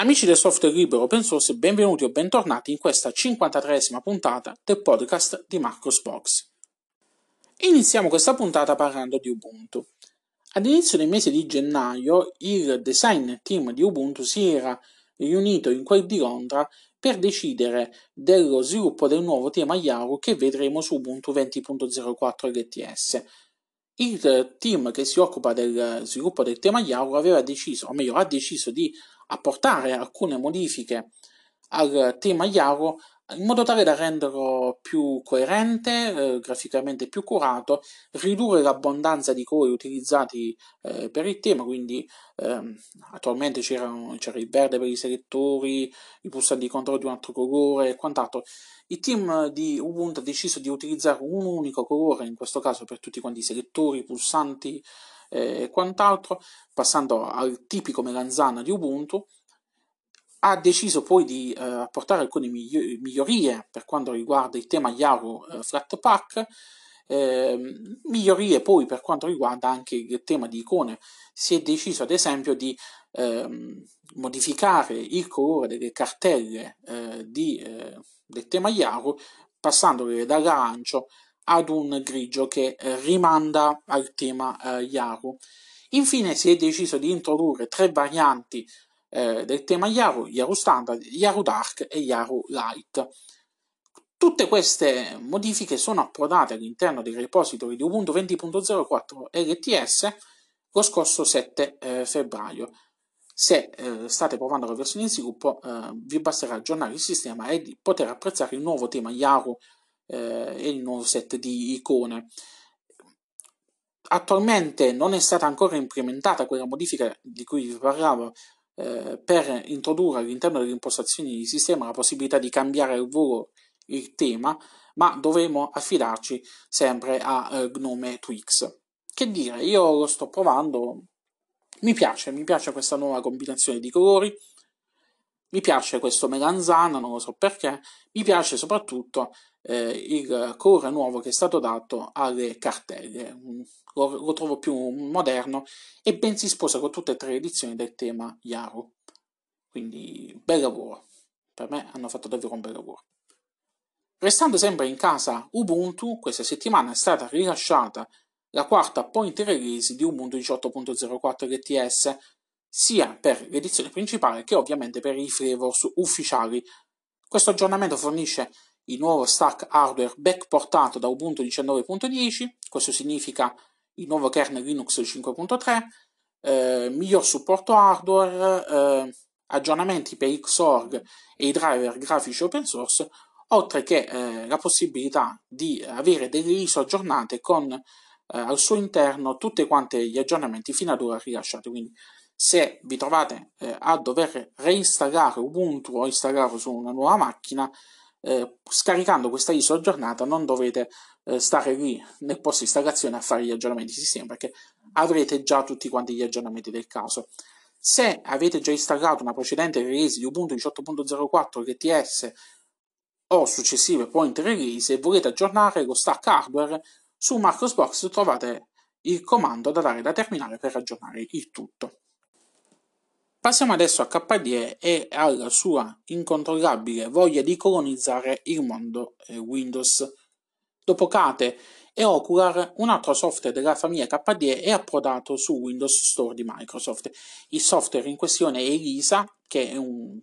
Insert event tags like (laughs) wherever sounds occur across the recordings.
Amici del software libero open source, benvenuti o bentornati in questa 53esima puntata del podcast di Marcosbox. Iniziamo questa puntata parlando di Ubuntu. All'inizio del mese di gennaio il design team di Ubuntu si era riunito in quel di Londra per decidere dello sviluppo del nuovo tema Yaru che vedremo su Ubuntu 20.04 LTS. Il team che si occupa del sviluppo del tema Yaru aveva deciso, o meglio, ha deciso di apportare alcune modifiche al tema Yaro in modo tale da renderlo più coerente, eh, graficamente più curato, ridurre l'abbondanza di colori utilizzati eh, per il tema, quindi ehm, attualmente c'era il verde per i selettori, i pulsanti di controllo di un altro colore e quant'altro. Il team di Ubuntu ha deciso di utilizzare un unico colore, in questo caso per tutti quanti i selettori, i pulsanti, e eh, quant'altro, passando al tipico melanzana di Ubuntu, ha deciso poi di eh, apportare alcune migliorie per quanto riguarda il tema Yaro eh, Flatpak, eh, migliorie poi per quanto riguarda anche il tema di icone. Si è deciso ad esempio di ehm, modificare il colore delle cartelle eh, di, eh, del tema Yaro passandole dall'arancio ad un grigio che eh, rimanda al tema Yaru. Infine si è deciso di introdurre tre varianti eh, del tema Yaru, Yaru Standard, Yaru Dark e Yaru Light. Tutte queste modifiche sono approdate all'interno dei repository di Ubuntu 20.04 LTS lo scorso 7 eh, febbraio. Se eh, state provando la versione in sviluppo, eh, vi basterà aggiornare il sistema e poter apprezzare il nuovo tema Yaru eh, e il nuovo set di icone. Attualmente non è stata ancora implementata quella modifica di cui vi parlavo eh, per introdurre all'interno delle impostazioni di sistema la possibilità di cambiare al volo il tema, ma dovremo affidarci sempre a eh, Gnome Twix. Che dire, io lo sto provando, mi piace, mi piace questa nuova combinazione di colori, mi piace questo melanzana, non lo so perché, mi piace soprattutto eh, il colore nuovo che è stato dato alle cartelle, lo, lo, trovo più moderno e ben si sposa con tutte e tre le edizioni del tema Yaru. Quindi bel lavoro, per me hanno fatto davvero un bel lavoro. Restando sempre in casa Ubuntu, questa settimana è stata rilasciata la quarta point release di Ubuntu 18.04 LTS sia per l'edizione principale che ovviamente per i flavors ufficiali. Questo aggiornamento fornisce il nuovo stack hardware backportato da Ubuntu 19.10, questo significa il nuovo kernel Linux 5.3, eh, miglior supporto hardware, eh, aggiornamenti per Xorg e i driver grafici open source, oltre che eh, la possibilità di avere delle ISO aggiornate con eh, al suo interno tutti quanti gli aggiornamenti fino ad ora rilasciati. Quindi se vi trovate eh, a dover reinstallare Ubuntu o installarlo su una nuova macchina, eh, scaricando questa ISO aggiornata non dovete eh, stare lì nel posto di installazione a fare gli aggiornamenti di sistema perché avrete già tutti quanti gli aggiornamenti del caso. Se avete già installato una precedente release di Ubuntu 18.04 LTS o successive point release e volete aggiornare lo stack hardware, su Marcosbox trovate il comando da dare da terminale per aggiornare il tutto. Passiamo adesso a KDE e alla sua incontrollabile voglia di colonizzare il mondo eh, Windows. Dopo Kate e Ocular, un altro software della famiglia KDE è approdato su Windows Store di Microsoft. Il software in questione è Elisa, che è un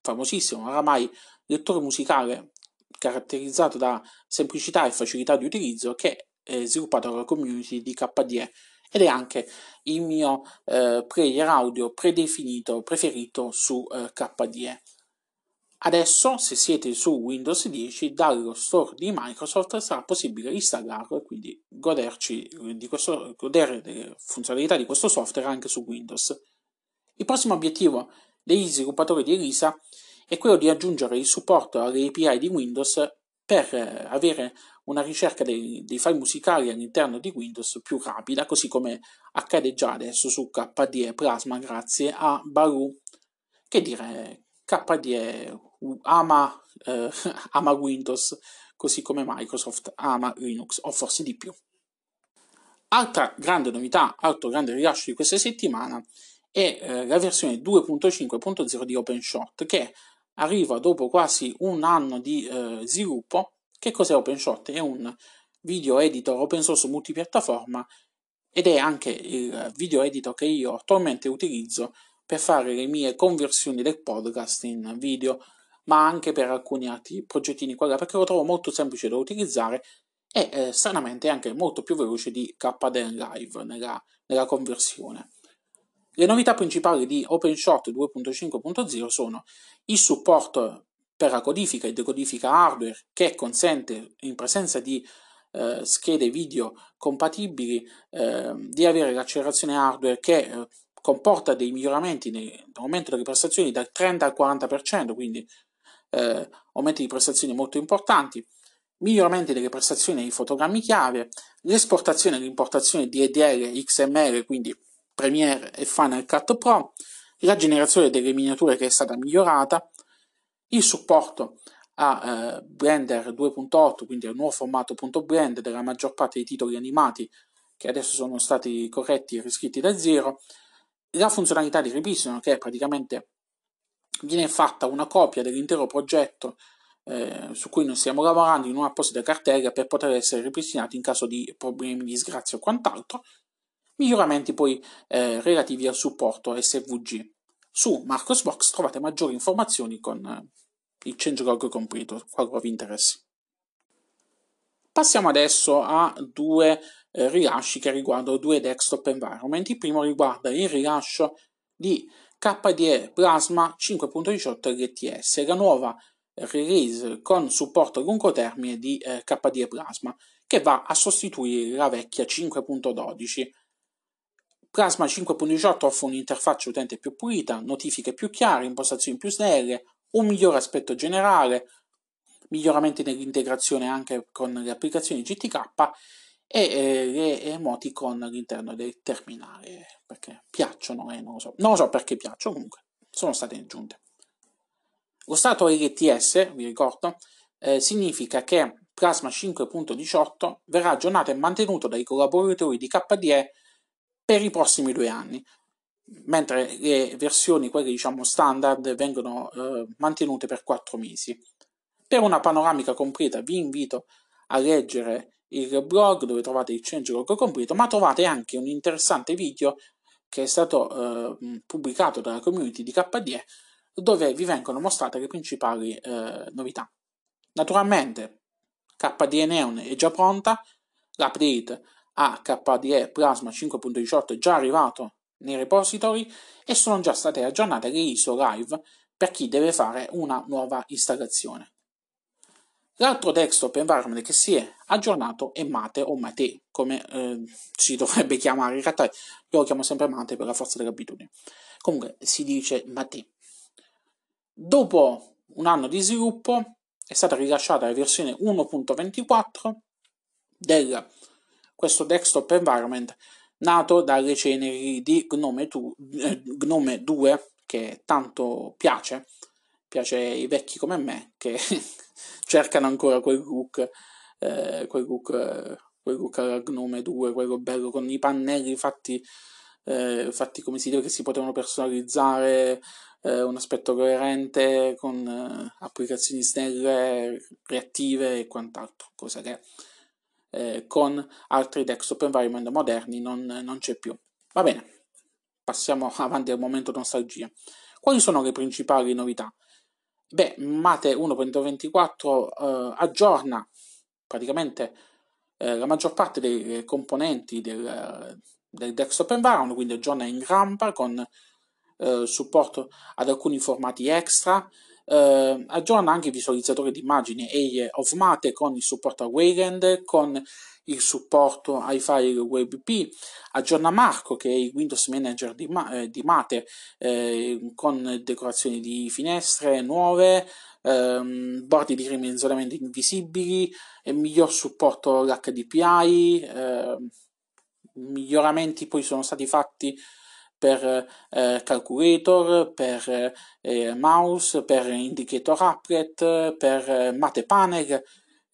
famosissimo oramai lettore musicale caratterizzato da semplicità e facilità di utilizzo che è sviluppato dalla community di KDE ed è anche il mio eh, player audio predefinito, preferito su eh, KDE. Adesso, se siete su Windows 10, dallo store di Microsoft sarà possibile installarlo e quindi goderci di questo, godere delle funzionalità di questo software anche su Windows. Il prossimo obiettivo degli sviluppatori di Elisa è quello di aggiungere il supporto alle API di Windows per eh, avere una ricerca dei, dei, file musicali all'interno di Windows più rapida, così come accade già adesso su KDE Plasma grazie a Baru. Che dire, KDE ama, eh, (laughs) ama Windows, così come Microsoft ama Linux, o forse di più. Altra grande novità, altro grande rilascio di questa settimana è eh, la versione 2.5.0 di OpenShot che arriva dopo quasi un anno di eh, sviluppo. Che cos'è OpenShot? È un video editor open source multipiattaforma ed è anche il video editor che io attualmente utilizzo per fare le mie conversioni del podcast in video, ma anche per alcuni altri progettini qua, perché lo trovo molto semplice da utilizzare e eh, stranamente anche molto più veloce di KDN Live nella, nella conversione. Le novità principali di OpenShot 2.5.0 sono il supporto per la codifica e decodifica hardware che consente in presenza di eh, schede video compatibili eh, di avere l'accelerazione hardware che eh, comporta dei miglioramenti nell'aumento delle prestazioni dal 30 al 40%, quindi eh, aumenti di prestazioni molto importanti, miglioramenti delle prestazioni dei fotogrammi chiave, l'esportazione e l'importazione di EDL XML, quindi Premiere e Final Cut Pro, la generazione delle miniature che è stata migliorata, il supporto a eh, Blender 2.8, quindi al nuovo formato .blend della maggior parte dei titoli animati che adesso sono stati corretti e riscritti da zero, la funzionalità di ripristino che praticamente viene fatta una copia dell'intero progetto eh, su cui noi stiamo lavorando in un'apposita cartella per poter essere ripristinato in caso di problemi, disgrazia o quant'altro, miglioramenti poi eh, relativi al supporto SVG. Su Marcosbox trovate maggiori informazioni con eh, il changelog completo, qualora vi interessi. Passiamo adesso a due eh, rilasci che riguardano due desktop environment. Il primo riguarda il rilascio di KDE Plasma 5.18 LTS, la nuova release con supporto a lungo termine di eh, KDE Plasma, che va a sostituire la vecchia 5.12. Plasma 5.18 offre un'interfaccia utente più pulita, notifiche più chiare, impostazioni più snelle, un migliore aspetto generale, miglioramenti nell'integrazione anche con le applicazioni GTK e eh, le emoticon all'interno del terminale perché piacciono e eh, non lo so. Non lo so perché piacciono comunque sono state aggiunte. Lo stato LTS vi ricordo eh, significa che Plasma 5.18 verrà aggiornato e mantenuto dai collaboratori di KDE per i prossimi due anni mentre le versioni, quelle diciamo standard, vengono eh, mantenute per 4 mesi. Per una panoramica completa vi invito a leggere il blog dove trovate il changelog completo, ma trovate anche un interessante video che è stato eh, pubblicato dalla community di KDE dove vi vengono mostrate le principali eh, novità. Naturalmente KDE Neon è già pronta, l'update a KDE Plasma 5.18 è già arrivato nei repository e sono già state aggiornate le ISO live per chi deve fare una nuova installazione. L'altro desktop environment che si è aggiornato è Mate o Mate, come eh, si dovrebbe (laughs) chiamare, in realtà io lo chiamo sempre Mate per la forza dell'abitudine. Comunque si dice Mate. Dopo un anno di sviluppo è stata rilasciata la versione 1.24 di questo desktop environment nato dalle ceneri di Gnome, tu, eh, Gnome 2 che tanto piace, piace ai vecchi come me che (laughs) cercano ancora quel look, eh, quel look, quel look alla Gnome 2, quello bello con i pannelli fatti, eh, fatti come si dice che si potevano personalizzare, eh, un aspetto coerente con eh, applicazioni snelle, reattive e quant'altro, cosa che eh, con altri desktop environment moderni non, non c'è più. Va bene, passiamo (laughs) avanti al momento nostalgia. Quali sono le principali novità? Beh, Mate 1.24 eh, aggiorna praticamente eh, la maggior parte dei componenti del, del desktop environment, quindi aggiorna in rampa con eh, supporto ad alcuni formati extra, eh, aggiorna anche il visualizzatore di immagini of Mate con il supporto a Wayland, con il supporto ai file WebP, aggiorna Marco che è il Windows Manager di, eh, di Mate eh, con decorazioni di finestre nuove, ehm, bordi di ridimensionamento invisibili, e miglior supporto all'HDPI, eh, miglioramenti poi sono stati fatti per eh, calculator, per eh, mouse, per indicator applet, per eh, mate panel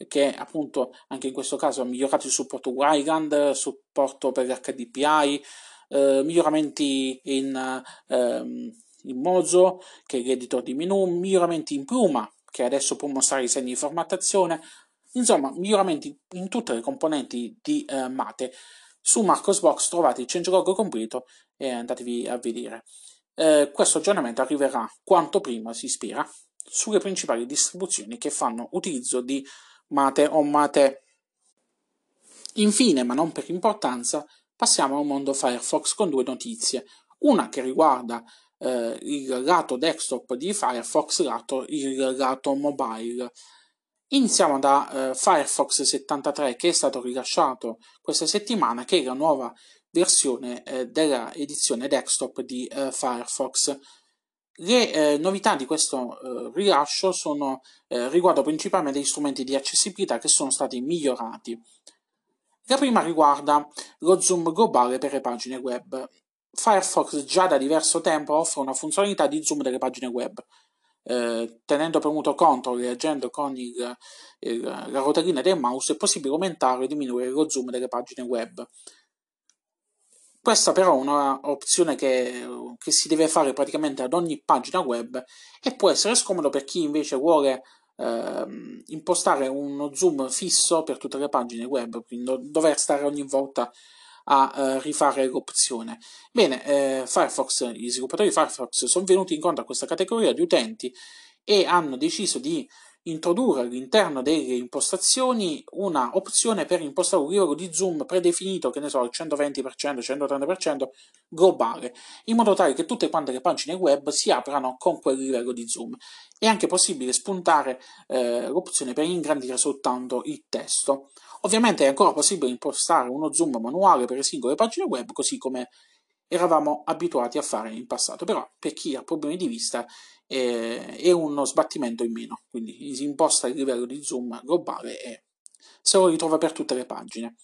che appunto anche in questo caso ha migliorato il supporto Wayland, supporto per l'HDPI, eh, miglioramenti in, ehm, in Mozo, che è l'editor di menu, miglioramenti in Pluma, che adesso può mostrare i segni di formattazione, insomma, miglioramenti in tutte le componenti di eh, Mate. Su Marcosbox trovate il changelog completo e andatevi a vedere. Eh, questo aggiornamento arriverà quanto prima si spera sulle principali distribuzioni che fanno utilizzo di Mate o Mate. Infine, ma non per importanza, passiamo al mondo Firefox con due notizie. Una che riguarda eh, il lato desktop di Firefox, lato, il lato mobile. Iniziamo da eh, Firefox 73 che è stato rilasciato questa settimana, che è la nuova versione eh, della edizione desktop di eh, Firefox. Le eh, novità di questo eh, rilascio sono, eh, riguardo principalmente gli strumenti di accessibilità che sono stati migliorati. La prima riguarda lo zoom globale per le pagine web. Firefox già da diverso tempo offre una funzionalità di zoom delle pagine web eh, tenendo premuto CTRL e agendo con il, il, la rotellina del mouse è possibile aumentare o diminuire lo zoom delle pagine web. Questa però è un'opzione che, che, si deve fare praticamente ad ogni pagina web e può essere scomodo per chi invece vuole eh, impostare uno zoom fisso per tutte le pagine web, quindi dover stare ogni volta a eh, rifare l'opzione. Bene, eh, Firefox, gli sviluppatori di Firefox sono venuti incontro a questa categoria di utenti e hanno deciso di introdurre all'interno delle impostazioni una opzione per impostare un livello di zoom predefinito, che ne so, il 120%, 130% globale, in modo tale che tutte quante le pagine web si aprano con quel livello di zoom. È anche possibile spuntare eh, l'opzione per ingrandire soltanto il testo. Ovviamente è ancora possibile impostare uno zoom manuale per le singole pagine web, così come eravamo abituati a fare in passato, però per chi ha problemi di vista eh, è uno sbattimento in meno, quindi si imposta il livello di zoom globale e se lo ritrova per tutte le pagine.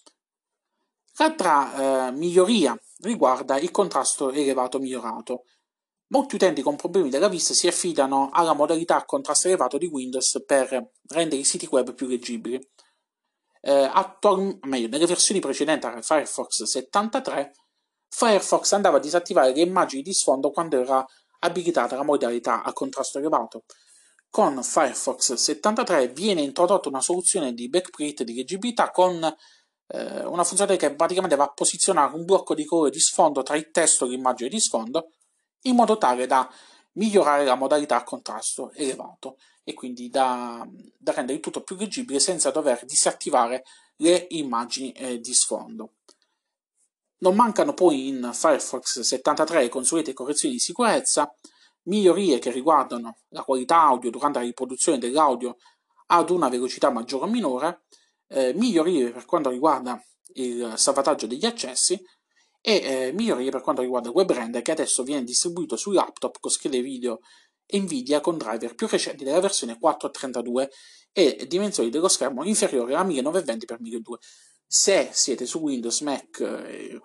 L'altra eh, miglioria riguarda il contrasto elevato migliorato. Molti utenti con problemi della vista si affidano alla modalità contrasto elevato di Windows per rendere i siti web più leggibili. Eh, attual- meglio, nelle versioni precedenti a Firefox 73 Firefox andava a disattivare le immagini di sfondo quando era abilitata la modalità a contrasto elevato. Con Firefox 73 viene introdotta una soluzione di backprint di leggibilità con eh, una funzione che praticamente va a posizionare un blocco di colore di sfondo tra il testo e l'immagine di sfondo in modo tale da migliorare la modalità a contrasto elevato e quindi da, da rendere il tutto più leggibile senza dover disattivare le immagini eh, di sfondo. Non mancano poi in Firefox 73 consuete correzioni di sicurezza, migliorie che riguardano la qualità audio durante la riproduzione dell'audio ad una velocità maggiore o minore, eh, migliorie per quanto riguarda il salvataggio degli accessi e eh, migliorie per quanto riguarda il web render che adesso viene distribuito su laptop con schede video Nvidia con driver più recenti della versione 4.32 e dimensioni dello schermo inferiori a 1920x1200. Se siete su Windows, Mac e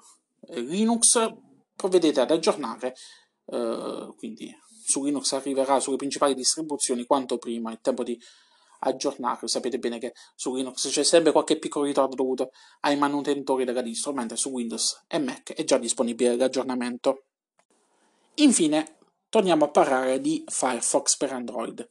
Linux, provvedete ad aggiornare, eh, quindi su Linux arriverà sulle principali distribuzioni quanto prima, è tempo di aggiornare. Sapete bene che su Linux c'è sempre qualche piccolo ritardo dovuto ai manutentori della distro, mentre su Windows e Mac è già disponibile l'aggiornamento. Infine, torniamo a parlare di Firefox per Android.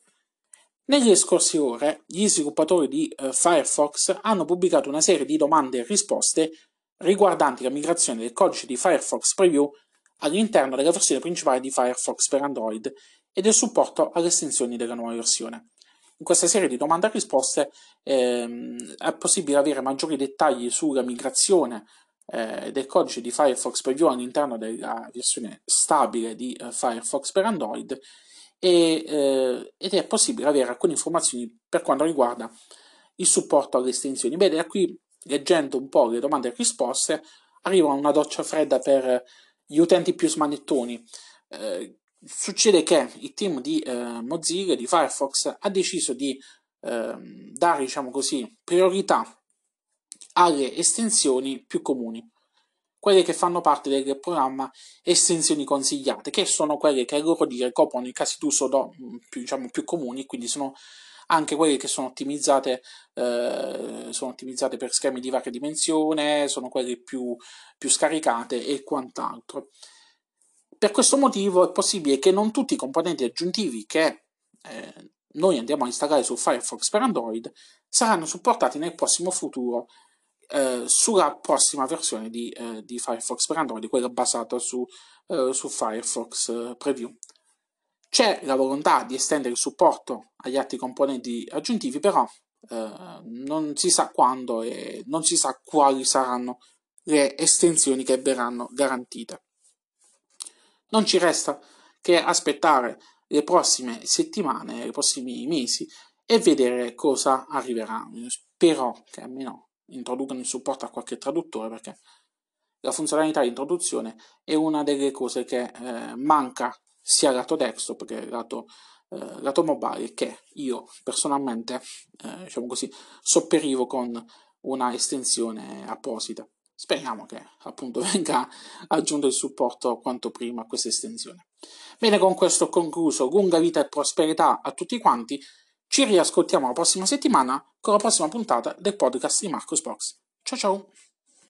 Nelle scorse ore gli sviluppatori di uh, Firefox hanno pubblicato una serie di domande e risposte riguardanti la migrazione del codice di Firefox Preview all'interno della versione principale di Firefox per Android e del supporto alle estensioni della nuova versione. In questa serie di domande e risposte ehm, è possibile avere maggiori dettagli sulla migrazione eh, del codice di Firefox Preview all'interno della versione stabile di eh, Firefox per Android e, eh, ed è possibile avere alcune informazioni per quanto riguarda il supporto alle estensioni. Bene, da qui leggendo un po' le domande e risposte arriva una doccia fredda per gli utenti più smanettoni. Succede che il team di eh, Mozilla, di Firefox, ha deciso di eh, dare, diciamo così, priorità alle estensioni più comuni quelle che fanno parte del programma estensioni consigliate, che sono quelle che a loro dire coprono i casi d'uso do, più, diciamo, più comuni, quindi sono anche quelle che sono ottimizzate, eh, sono ottimizzate per schemi di varia dimensione, sono quelle più, più scaricate e quant'altro. Per questo motivo è possibile che non tutti i componenti aggiuntivi che eh, noi andiamo a installare su Firefox per Android saranno supportati nel prossimo futuro eh, sulla prossima versione di, eh, di, Firefox per Android, quella basata su, eh, su Firefox eh, Preview. C'è la volontà di estendere il supporto agli altri componenti aggiuntivi, però eh, non si sa quando e non si sa quali saranno le estensioni che verranno garantite. Non ci resta che aspettare le prossime settimane, i prossimi mesi e vedere cosa arriverà. Spero che almeno introducano il supporto a qualche traduttore perché la funzionalità di introduzione è una delle cose che eh, manca sia lato desktop che lato, eh, lato mobile che io personalmente eh, diciamo così sopperivo con una estensione apposita speriamo che appunto (laughs) venga aggiunto il supporto quanto prima a questa estensione bene con questo ho concluso lunga vita e prosperità a tutti quanti ci riascoltiamo la prossima settimana con la prossima puntata del podcast di Marcos Box. Ciao ciao!